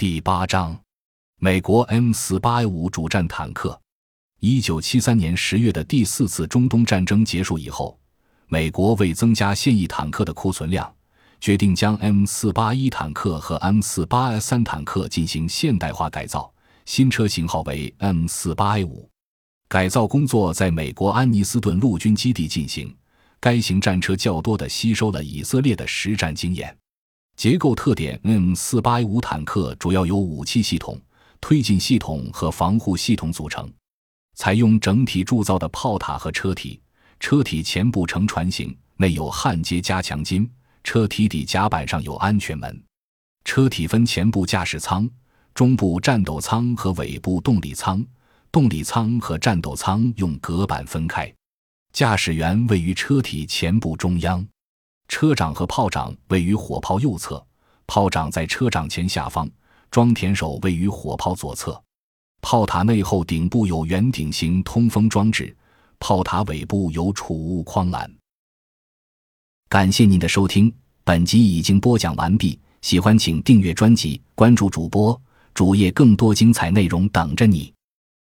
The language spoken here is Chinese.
第八章，美国 M 四八 A 五主战坦克。一九七三年十月的第四次中东战争结束以后，美国为增加现役坦克的库存量，决定将 M 四八一坦克和 M 四八 A 三坦克进行现代化改造，新车型号为 M 四八 A 五。改造工作在美国安尼斯顿陆军基地进行。该型战车较多地吸收了以色列的实战经验。结构特点：M 四八 A 五坦克主要由武器系统、推进系统和防护系统组成，采用整体铸造的炮塔和车体。车体前部呈船形，内有焊接加强筋。车体底甲板上有安全门。车体分前部驾驶舱、中部战斗舱和尾部动力舱。动力舱和战斗舱用隔板分开。驾驶员位于车体前部中央，车长和炮长位于火炮右侧，炮长在车长前下方，装填手位于火炮左侧。炮塔内后顶部有圆顶形通风装置，炮塔尾部有储物框栏。感谢您的收听，本集已经播讲完毕。喜欢请订阅专辑，关注主播主页，更多精彩内容等着你。